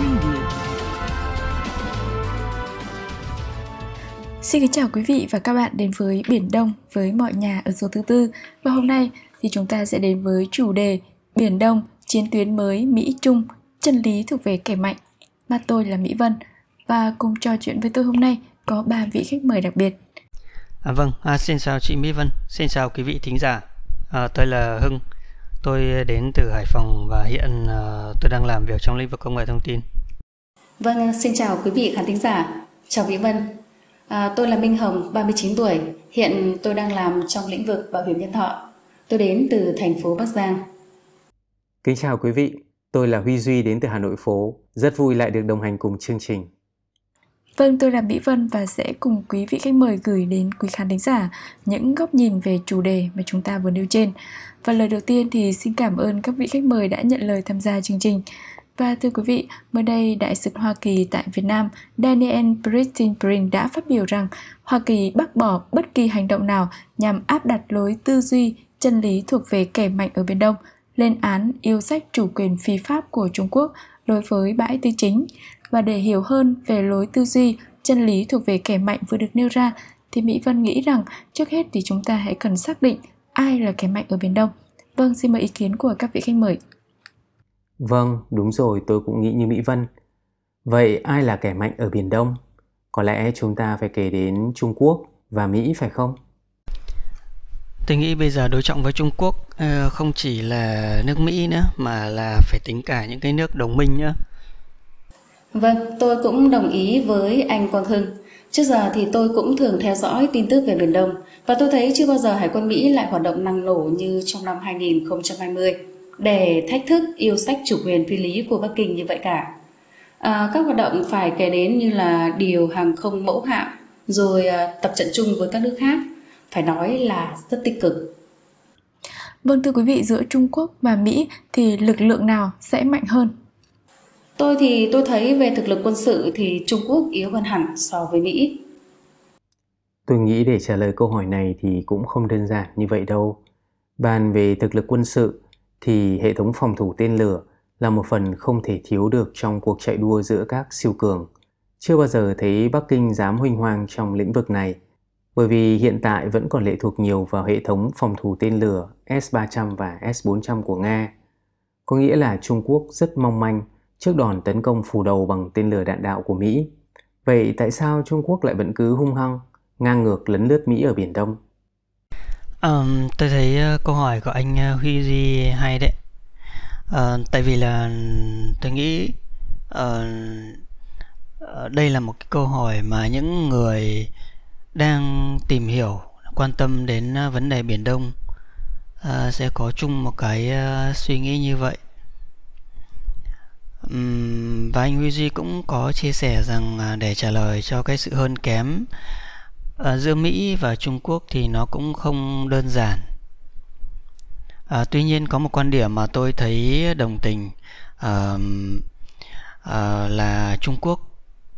Radio. Xin kính chào quý vị và các bạn đến với Biển Đông với mọi nhà ở số thứ tư và hôm nay thì chúng ta sẽ đến với chủ đề Biển Đông chiến tuyến mới Mỹ Trung chân lý thuộc về kẻ mạnh mà tôi là Mỹ Vân và cùng trò chuyện với tôi hôm nay có ba vị khách mời đặc biệt. À, vâng, à, xin chào chị Mỹ Vân, xin chào quý vị thính giả. À, tôi là Hưng, tôi đến từ Hải Phòng và hiện à, tôi đang làm việc trong lĩnh vực công nghệ thông tin. Vâng, xin chào quý vị khán thính giả. Chào Mỹ Vân. À, tôi là Minh Hồng, 39 tuổi. Hiện tôi đang làm trong lĩnh vực bảo hiểm nhân thọ. Tôi đến từ thành phố Bắc Giang. Kính chào quý vị, tôi là Huy Duy đến từ Hà Nội phố. Rất vui lại được đồng hành cùng chương trình. Vâng, tôi là Mỹ Vân và sẽ cùng quý vị khách mời gửi đến quý khán thính giả những góc nhìn về chủ đề mà chúng ta vừa nêu trên. Và lời đầu tiên thì xin cảm ơn các vị khách mời đã nhận lời tham gia chương trình. Và thưa quý vị, mới đây Đại sứ Hoa Kỳ tại Việt Nam Daniel Brittenbrink đã phát biểu rằng Hoa Kỳ bác bỏ bất kỳ hành động nào nhằm áp đặt lối tư duy, chân lý thuộc về kẻ mạnh ở Biển Đông, lên án yêu sách chủ quyền phi pháp của Trung Quốc đối với bãi tư chính. Và để hiểu hơn về lối tư duy, chân lý thuộc về kẻ mạnh vừa được nêu ra, thì Mỹ Vân nghĩ rằng trước hết thì chúng ta hãy cần xác định ai là kẻ mạnh ở Biển Đông. Vâng, xin mời ý kiến của các vị khách mời. Vâng, đúng rồi, tôi cũng nghĩ như Mỹ Vân. Vậy ai là kẻ mạnh ở Biển Đông? Có lẽ chúng ta phải kể đến Trung Quốc và Mỹ phải không? Tôi nghĩ bây giờ đối trọng với Trung Quốc ờ, không chỉ là nước Mỹ nữa mà là phải tính cả những cái nước đồng minh nữa. Vâng, tôi cũng đồng ý với anh Quang Hưng. Trước giờ thì tôi cũng thường theo dõi tin tức về Biển Đông và tôi thấy chưa bao giờ Hải quân Mỹ lại hoạt động năng nổ như trong năm 2020 để thách thức yêu sách chủ quyền phi lý của Bắc Kinh như vậy cả. À, các hoạt động phải kể đến như là điều hàng không mẫu hạm, rồi à, tập trận chung với các nước khác, phải nói là rất tích cực. Vâng thưa quý vị, giữa Trung Quốc và Mỹ thì lực lượng nào sẽ mạnh hơn? Tôi thì tôi thấy về thực lực quân sự thì Trung Quốc yếu hơn hẳn so với Mỹ. Tôi nghĩ để trả lời câu hỏi này thì cũng không đơn giản như vậy đâu. Bàn về thực lực quân sự thì hệ thống phòng thủ tên lửa là một phần không thể thiếu được trong cuộc chạy đua giữa các siêu cường. Chưa bao giờ thấy Bắc Kinh dám huynh hoang trong lĩnh vực này, bởi vì hiện tại vẫn còn lệ thuộc nhiều vào hệ thống phòng thủ tên lửa S-300 và S-400 của Nga. Có nghĩa là Trung Quốc rất mong manh trước đòn tấn công phủ đầu bằng tên lửa đạn đạo của Mỹ. Vậy tại sao Trung Quốc lại vẫn cứ hung hăng, ngang ngược lấn lướt Mỹ ở Biển Đông? Um, tôi thấy uh, câu hỏi của anh uh, Huy Duy hay đấy. Uh, tại vì là tôi nghĩ uh, đây là một cái câu hỏi mà những người đang tìm hiểu, quan tâm đến uh, vấn đề Biển Đông uh, sẽ có chung một cái uh, suy nghĩ như vậy. Um, và anh Huy Duy cũng có chia sẻ rằng uh, để trả lời cho cái sự hơn kém à, giữa Mỹ và Trung Quốc thì nó cũng không đơn giản. À, tuy nhiên có một quan điểm mà tôi thấy đồng tình à, à, là Trung Quốc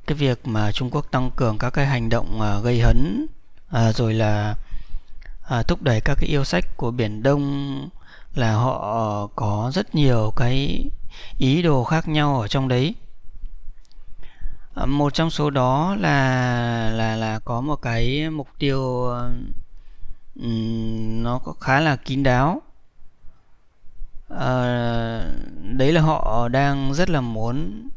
cái việc mà Trung Quốc tăng cường các cái hành động à, gây hấn à, rồi là à, thúc đẩy các cái yêu sách của Biển Đông là họ có rất nhiều cái ý đồ khác nhau ở trong đấy Ờ, một trong số đó là là là có một cái mục tiêu um, nó có khá là kín đáo. À, đấy là họ đang rất là muốn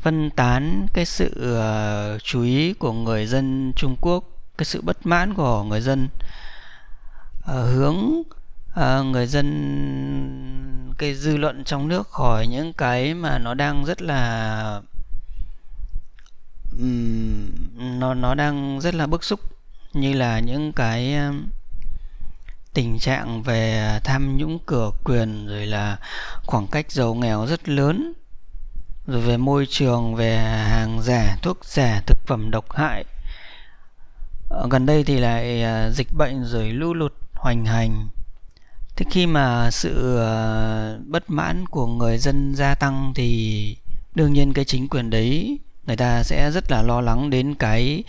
phân tán cái sự uh, chú ý của người dân Trung Quốc cái sự bất mãn của người dân uh, hướng uh, người dân cái dư luận trong nước khỏi những cái mà nó đang rất là nó nó đang rất là bức xúc, như là những cái tình trạng về tham nhũng cửa quyền, rồi là khoảng cách giàu nghèo rất lớn, rồi về môi trường, về hàng giả, thuốc giả, thực phẩm độc hại. Ở gần đây thì lại ờ, dịch bệnh rồi lũ lụt hoành hành. Thế khi mà sự ờ, bất mãn của người dân gia tăng thì đương nhiên cái chính quyền đấy người ta sẽ rất là lo lắng đến cái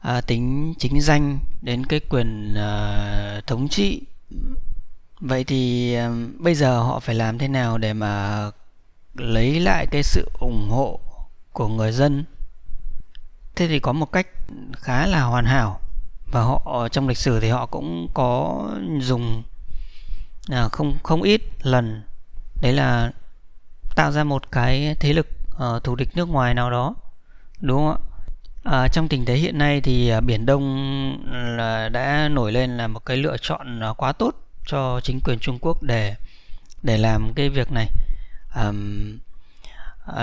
à, tính chính danh đến cái quyền à, thống trị. Vậy thì à, bây giờ họ phải làm thế nào để mà lấy lại cái sự ủng hộ của người dân? Thế thì có một cách khá là hoàn hảo và họ trong lịch sử thì họ cũng có dùng à, không không ít lần. Đấy là tạo ra một cái thế lực uh, thù địch nước ngoài nào đó đúng không ạ? À, trong tình thế hiện nay thì à, Biển Đông là đã nổi lên là một cái lựa chọn à, quá tốt cho chính quyền Trung Quốc để để làm cái việc này. À,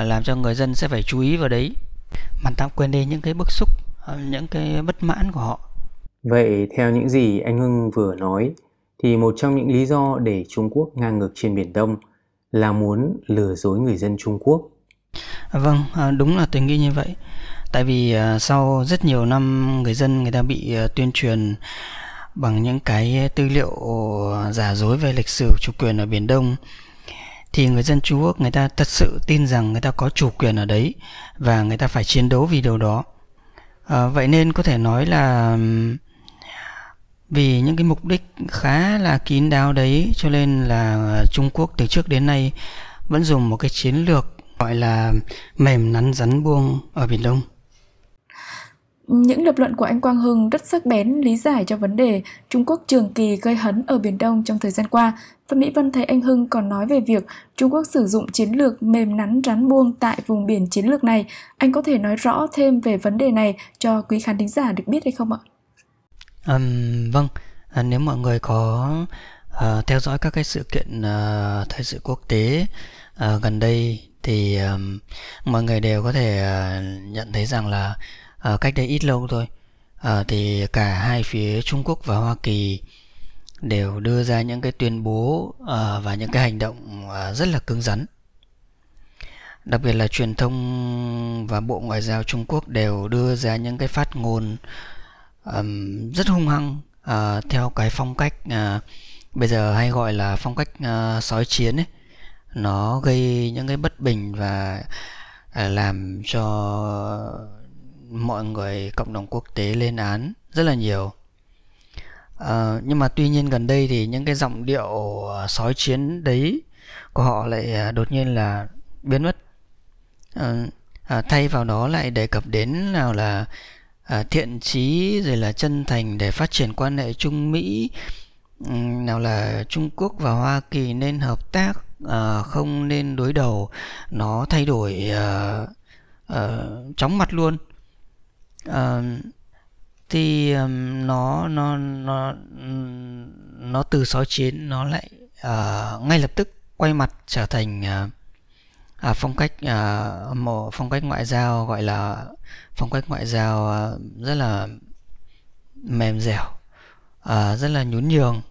làm cho người dân sẽ phải chú ý vào đấy. Mà tạm quên đi những cái bức xúc à, những cái bất mãn của họ. Vậy theo những gì anh Hưng vừa nói thì một trong những lý do để Trung Quốc ngang ngược trên Biển Đông là muốn lừa dối người dân Trung Quốc. Vâng, à, đúng là tôi nghĩ như vậy tại vì à, sau rất nhiều năm người dân người ta bị à, tuyên truyền bằng những cái tư liệu à, giả dối về lịch sử chủ quyền ở biển đông thì người dân Trung Quốc người ta thật sự tin rằng người ta có chủ quyền ở đấy và người ta phải chiến đấu vì điều đó. À, vậy nên có thể nói là vì những cái mục đích khá là kín đáo đấy cho nên là Trung Quốc từ trước đến nay vẫn dùng một cái chiến lược gọi là mềm nắn rắn buông ở Biển Đông. Những lập luận của anh Quang Hưng rất sắc bén lý giải cho vấn đề Trung Quốc trường kỳ gây hấn ở Biển Đông trong thời gian qua. Và Mỹ Vân thấy anh Hưng còn nói về việc Trung Quốc sử dụng chiến lược mềm nắn rắn buông tại vùng biển chiến lược này. Anh có thể nói rõ thêm về vấn đề này cho quý khán thính giả được biết hay không ạ? Um, vâng, à, nếu mọi người có uh, theo dõi các cái sự kiện uh, thời sự quốc tế uh, gần đây thì um, mọi người đều có thể uh, nhận thấy rằng là uh, cách đây ít lâu thôi uh, thì cả hai phía Trung Quốc và Hoa Kỳ đều đưa ra những cái tuyên bố uh, và những cái hành động uh, rất là cứng rắn. Đặc biệt là truyền thông và bộ ngoại giao Trung Quốc đều đưa ra những cái phát ngôn um, rất hung hăng uh, theo cái phong cách uh, bây giờ hay gọi là phong cách uh, sói chiến ấy nó gây những cái bất bình và à, làm cho mọi người cộng đồng quốc tế lên án rất là nhiều. À, nhưng mà tuy nhiên gần đây thì những cái giọng điệu à, sói chiến đấy của họ lại à, đột nhiên là biến mất. À, à, thay vào đó lại đề cập đến nào là à, thiện trí rồi là chân thành để phát triển quan hệ Trung Mỹ nào là Trung Quốc và Hoa Kỳ nên hợp tác uh, không nên đối đầu nó thay đổi uh, uh, chóng mặt luôn. Uh, thì um, nó nó nó nó từ sói chiến nó lại uh, ngay lập tức quay mặt trở thành uh, à, phong cách uh, một phong cách ngoại giao gọi là phong cách ngoại giao uh, rất là mềm dẻo uh, rất là nhún nhường.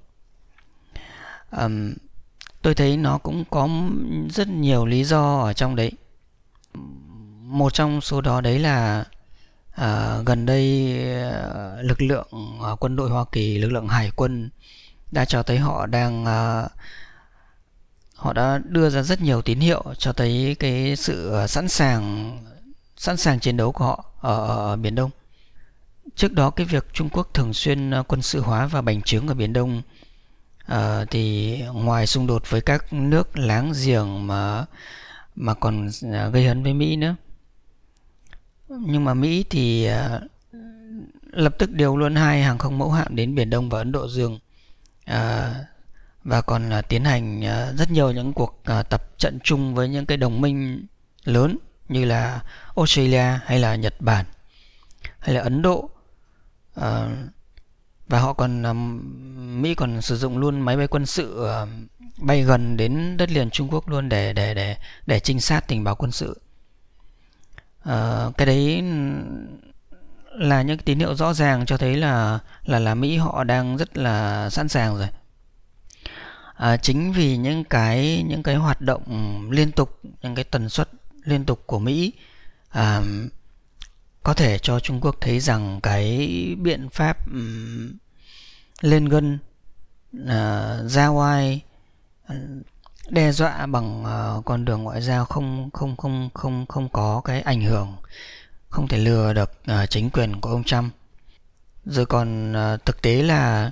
Um, tôi thấy nó cũng có rất nhiều lý do ở trong đấy một trong số đó đấy là À, gần đây à, lực lượng à, quân đội Hoa Kỳ, lực lượng hải quân đã cho thấy họ đang à, họ đã đưa ra rất nhiều tín hiệu cho thấy cái sự sẵn sàng sẵn sàng chiến đấu của họ ở, ở biển Đông. Trước đó cái việc Trung Quốc thường xuyên à, quân sự hóa và bành trướng ở biển Đông uh, thì ngoài xung đột với các nước láng giềng mà mà còn ờ, gây hấn với Mỹ nữa. Nhưng mà Mỹ thì uh, lập tức điều luôn hai hàng không mẫu hạm đến Biển Đông và Ấn Độ Dương. Uh, và còn uh, tiến hành uh, rất nhiều những cuộc uh, tập trận chung với những cái đồng minh lớn như là Australia hay là Nhật Bản hay là Ấn Độ. Uh, và họ còn um, Mỹ còn sử dụng luôn máy bay quân sự uh, bay gần đến đất liền Trung Quốc luôn để để để để trinh sát tình báo quân sự. Uh, cái đấy là những tín hiệu rõ ràng cho thấy là là là Mỹ họ đang rất là sẵn sàng rồi. À, chính vì những cái những cái hoạt động liên tục những cái tần suất liên tục của Mỹ à, có thể cho Trung Quốc thấy rằng cái biện pháp um, lên gân uh, à, ra oai à, đe dọa bằng uh, con đường ngoại giao không không không không không có cái ảnh hưởng không thể lừa được uh, chính quyền của ông Trump. Rồi còn uh, thực tế là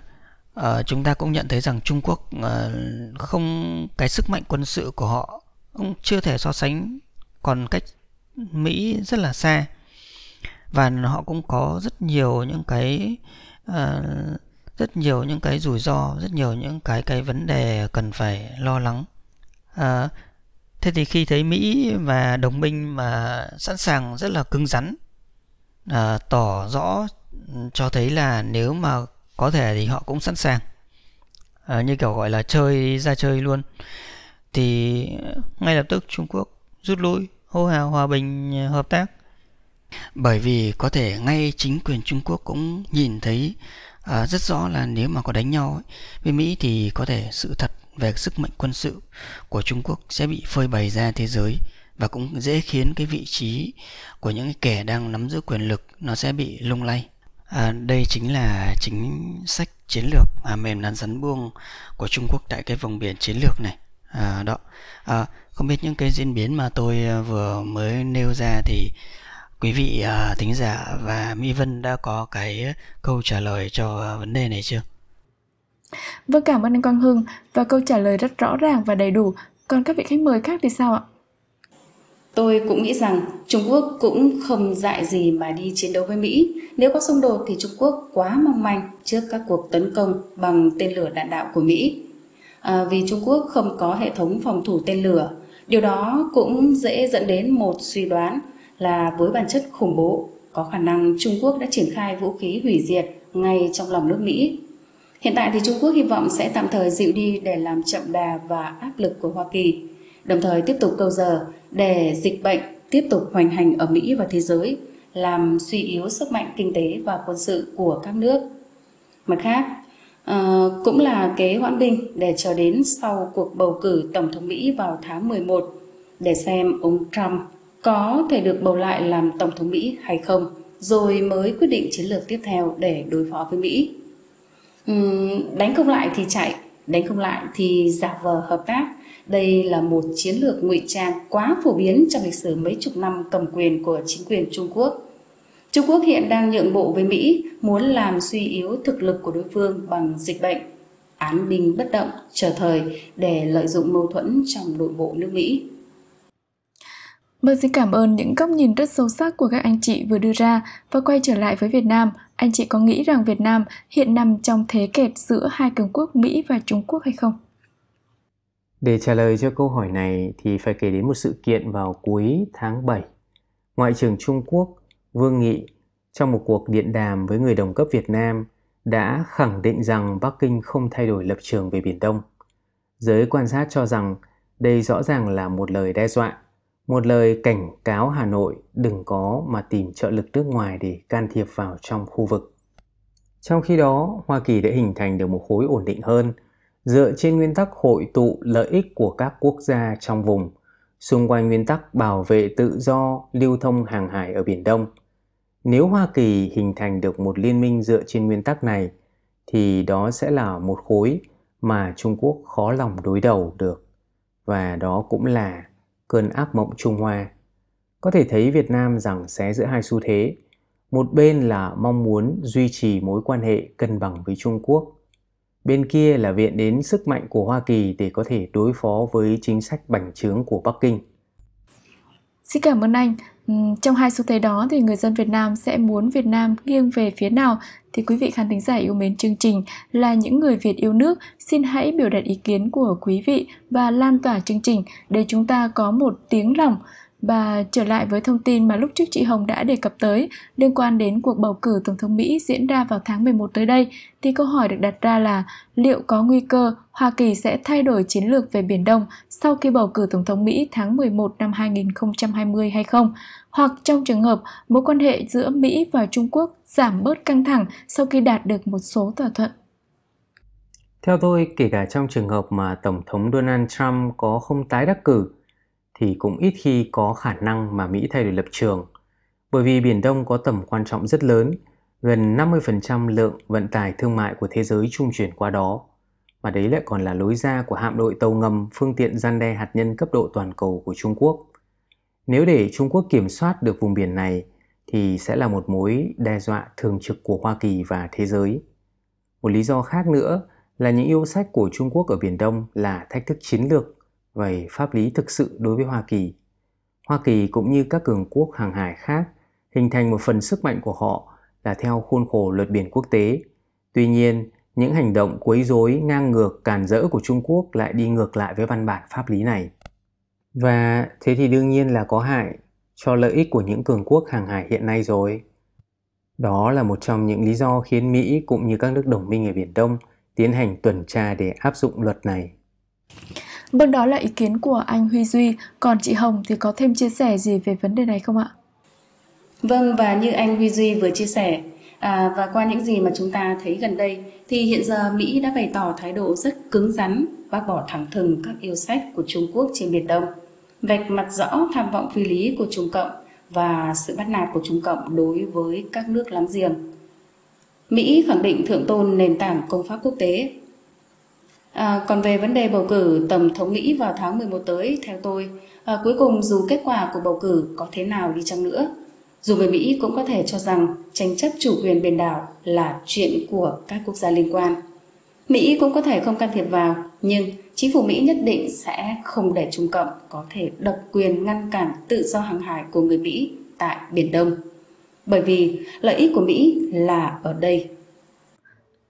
uh, chúng ta cũng nhận thấy rằng Trung Quốc uh, không cái sức mạnh quân sự của họ cũng chưa thể so sánh còn cách Mỹ rất là xa và họ cũng có rất nhiều những cái uh, rất nhiều những cái rủi ro rất nhiều những cái cái vấn đề cần phải lo lắng. Uh, thế thì khi thấy Mỹ và đồng minh mà sẵn sàng rất là cứng rắn uh, tỏ rõ ừ, cho thấy là nếu mà có thể thì họ cũng sẵn sàng. Uh, như kiểu gọi là chơi ra chơi luôn. Thì ngay lập tức Trung Quốc rút lui hô hào hòa bình hợp tác bởi vì có thể ngay chính quyền Trung Quốc cũng nhìn thấy uh, rất rõ là nếu mà có đánh nhau ấy, với Mỹ thì có thể sự thật về sức mạnh quân sự của Trung Quốc sẽ bị phơi bày ra thế giới và cũng dễ khiến cái vị trí của những kẻ đang nắm giữ quyền lực nó sẽ bị lung lay. À, đây chính là chính sách chiến lược à, mềm nắn rắn buông của Trung Quốc tại cái vùng biển chiến lược này. À, đó. À, không biết những cái diễn biến mà tôi à, vừa mới nêu ra thì quý vị à, thính giả và Mỹ Vân đã có cái câu trả lời cho vấn đề này chưa? Vâng cảm ơn anh Quang Hưng và câu trả lời rất rõ ràng và đầy đủ. Còn các vị khách mời khác thì sao ạ? Tôi cũng nghĩ rằng Trung Quốc cũng không dại gì mà đi chiến đấu với Mỹ. Nếu có xung đột thì Trung Quốc quá mong manh trước các cuộc tấn công bằng tên lửa đạn đạo của Mỹ. À, vì Trung Quốc không có hệ thống phòng thủ tên lửa. Điều đó cũng dễ dẫn đến một suy đoán là với bản chất khủng bố, có khả năng Trung Quốc đã triển khai vũ khí hủy diệt ngay trong lòng nước Mỹ. Hiện tại thì Trung Quốc hy vọng sẽ tạm thời dịu đi để làm chậm đà và áp lực của Hoa Kỳ, đồng thời tiếp tục câu giờ để dịch bệnh tiếp tục hoành hành ở Mỹ và thế giới, làm suy yếu sức mạnh kinh tế và quân sự của các nước. Mặt khác, uh, cũng là kế hoãn binh để chờ đến sau cuộc bầu cử Tổng thống Mỹ vào tháng 11 để xem ông Trump có thể được bầu lại làm Tổng thống Mỹ hay không, rồi mới quyết định chiến lược tiếp theo để đối phó với Mỹ. Uhm, đánh không lại thì chạy, đánh không lại thì giả vờ hợp tác. Đây là một chiến lược ngụy trang quá phổ biến trong lịch sử mấy chục năm cầm quyền của chính quyền Trung Quốc. Trung Quốc hiện đang nhượng bộ với Mỹ, muốn làm suy yếu thực lực của đối phương bằng dịch bệnh, án binh bất động, chờ thời để lợi dụng mâu thuẫn trong nội bộ nước Mỹ. Vâng xin cảm ơn những góc nhìn rất sâu sắc của các anh chị vừa đưa ra và quay trở lại với Việt Nam, anh chị có nghĩ rằng Việt Nam hiện nằm trong thế kẹt giữa hai cường quốc Mỹ và Trung Quốc hay không? Để trả lời cho câu hỏi này thì phải kể đến một sự kiện vào cuối tháng 7. Ngoại trưởng Trung Quốc Vương Nghị trong một cuộc điện đàm với người đồng cấp Việt Nam đã khẳng định rằng Bắc Kinh không thay đổi lập trường về Biển Đông. Giới quan sát cho rằng đây rõ ràng là một lời đe dọa một lời cảnh cáo Hà Nội đừng có mà tìm trợ lực nước ngoài để can thiệp vào trong khu vực. Trong khi đó, Hoa Kỳ đã hình thành được một khối ổn định hơn, dựa trên nguyên tắc hội tụ lợi ích của các quốc gia trong vùng, xung quanh nguyên tắc bảo vệ tự do lưu thông hàng hải ở Biển Đông. Nếu Hoa Kỳ hình thành được một liên minh dựa trên nguyên tắc này, thì đó sẽ là một khối mà Trung Quốc khó lòng đối đầu được. Và đó cũng là cơn ác mộng Trung Hoa. Có thể thấy Việt Nam rằng xé giữa hai xu thế. Một bên là mong muốn duy trì mối quan hệ cân bằng với Trung Quốc. Bên kia là viện đến sức mạnh của Hoa Kỳ để có thể đối phó với chính sách bành trướng của Bắc Kinh. Xin cảm ơn anh. Trong hai xu thế đó thì người dân Việt Nam sẽ muốn Việt Nam nghiêng về phía nào? Thì quý vị khán thính giả yêu mến chương trình là những người Việt yêu nước, xin hãy biểu đạt ý kiến của quý vị và lan tỏa chương trình để chúng ta có một tiếng lòng và trở lại với thông tin mà lúc trước chị Hồng đã đề cập tới liên quan đến cuộc bầu cử Tổng thống Mỹ diễn ra vào tháng 11 tới đây, thì câu hỏi được đặt ra là liệu có nguy cơ Hoa Kỳ sẽ thay đổi chiến lược về Biển Đông sau khi bầu cử Tổng thống Mỹ tháng 11 năm 2020 hay không? Hoặc trong trường hợp mối quan hệ giữa Mỹ và Trung Quốc giảm bớt căng thẳng sau khi đạt được một số thỏa thuận? Theo tôi, kể cả trong trường hợp mà Tổng thống Donald Trump có không tái đắc cử, thì cũng ít khi có khả năng mà Mỹ thay đổi lập trường. Bởi vì Biển Đông có tầm quan trọng rất lớn, gần 50% lượng vận tải thương mại của thế giới trung chuyển qua đó. Mà đấy lại còn là lối ra của hạm đội tàu ngầm phương tiện gian đe hạt nhân cấp độ toàn cầu của Trung Quốc. Nếu để Trung Quốc kiểm soát được vùng biển này thì sẽ là một mối đe dọa thường trực của Hoa Kỳ và thế giới. Một lý do khác nữa là những yêu sách của Trung Quốc ở Biển Đông là thách thức chiến lược về pháp lý thực sự đối với Hoa Kỳ. Hoa Kỳ cũng như các cường quốc hàng hải khác hình thành một phần sức mạnh của họ là theo khuôn khổ luật biển quốc tế. Tuy nhiên, những hành động quấy rối, ngang ngược, càn rỡ của Trung Quốc lại đi ngược lại với văn bản pháp lý này. Và thế thì đương nhiên là có hại cho lợi ích của những cường quốc hàng hải hiện nay rồi. Đó là một trong những lý do khiến Mỹ cũng như các nước đồng minh ở Biển Đông tiến hành tuần tra để áp dụng luật này. Vâng, đó là ý kiến của anh Huy Duy. Còn chị Hồng thì có thêm chia sẻ gì về vấn đề này không ạ? Vâng, và như anh Huy Duy vừa chia sẻ, à, và qua những gì mà chúng ta thấy gần đây, thì hiện giờ Mỹ đã bày tỏ thái độ rất cứng rắn, bác bỏ thẳng thừng các yêu sách của Trung Quốc trên Biển Đông, vạch mặt rõ tham vọng phi lý của Trung Cộng và sự bắt nạt của Trung Cộng đối với các nước láng giềng. Mỹ khẳng định thượng tôn nền tảng công pháp quốc tế. À, còn về vấn đề bầu cử Tổng thống Mỹ vào tháng 11 tới, theo tôi, à, cuối cùng dù kết quả của bầu cử có thế nào đi chăng nữa, dù người Mỹ cũng có thể cho rằng tranh chấp chủ quyền biển đảo là chuyện của các quốc gia liên quan. Mỹ cũng có thể không can thiệp vào, nhưng chính phủ Mỹ nhất định sẽ không để Trung Cộng có thể độc quyền ngăn cản tự do hàng hải của người Mỹ tại Biển Đông. Bởi vì lợi ích của Mỹ là ở đây.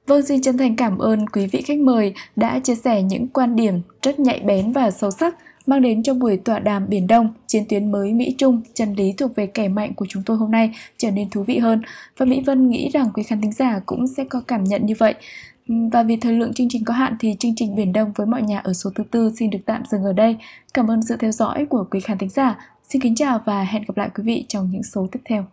Vâng, xin chân thành cảm ơn quý vị khách mời đã chia sẻ những quan điểm rất nhạy bén và sâu sắc mang đến cho buổi tọa đàm Biển Đông, chiến tuyến mới Mỹ-Trung, chân lý thuộc về kẻ mạnh của chúng tôi hôm nay trở nên thú vị hơn. Và Mỹ Vân nghĩ rằng quý khán thính giả cũng sẽ có cảm nhận như vậy. Và vì thời lượng chương trình có hạn thì chương trình Biển Đông với mọi nhà ở số thứ tư xin được tạm dừng ở đây. Cảm ơn sự theo dõi của quý khán thính giả. Xin kính chào và hẹn gặp lại quý vị trong những số tiếp theo.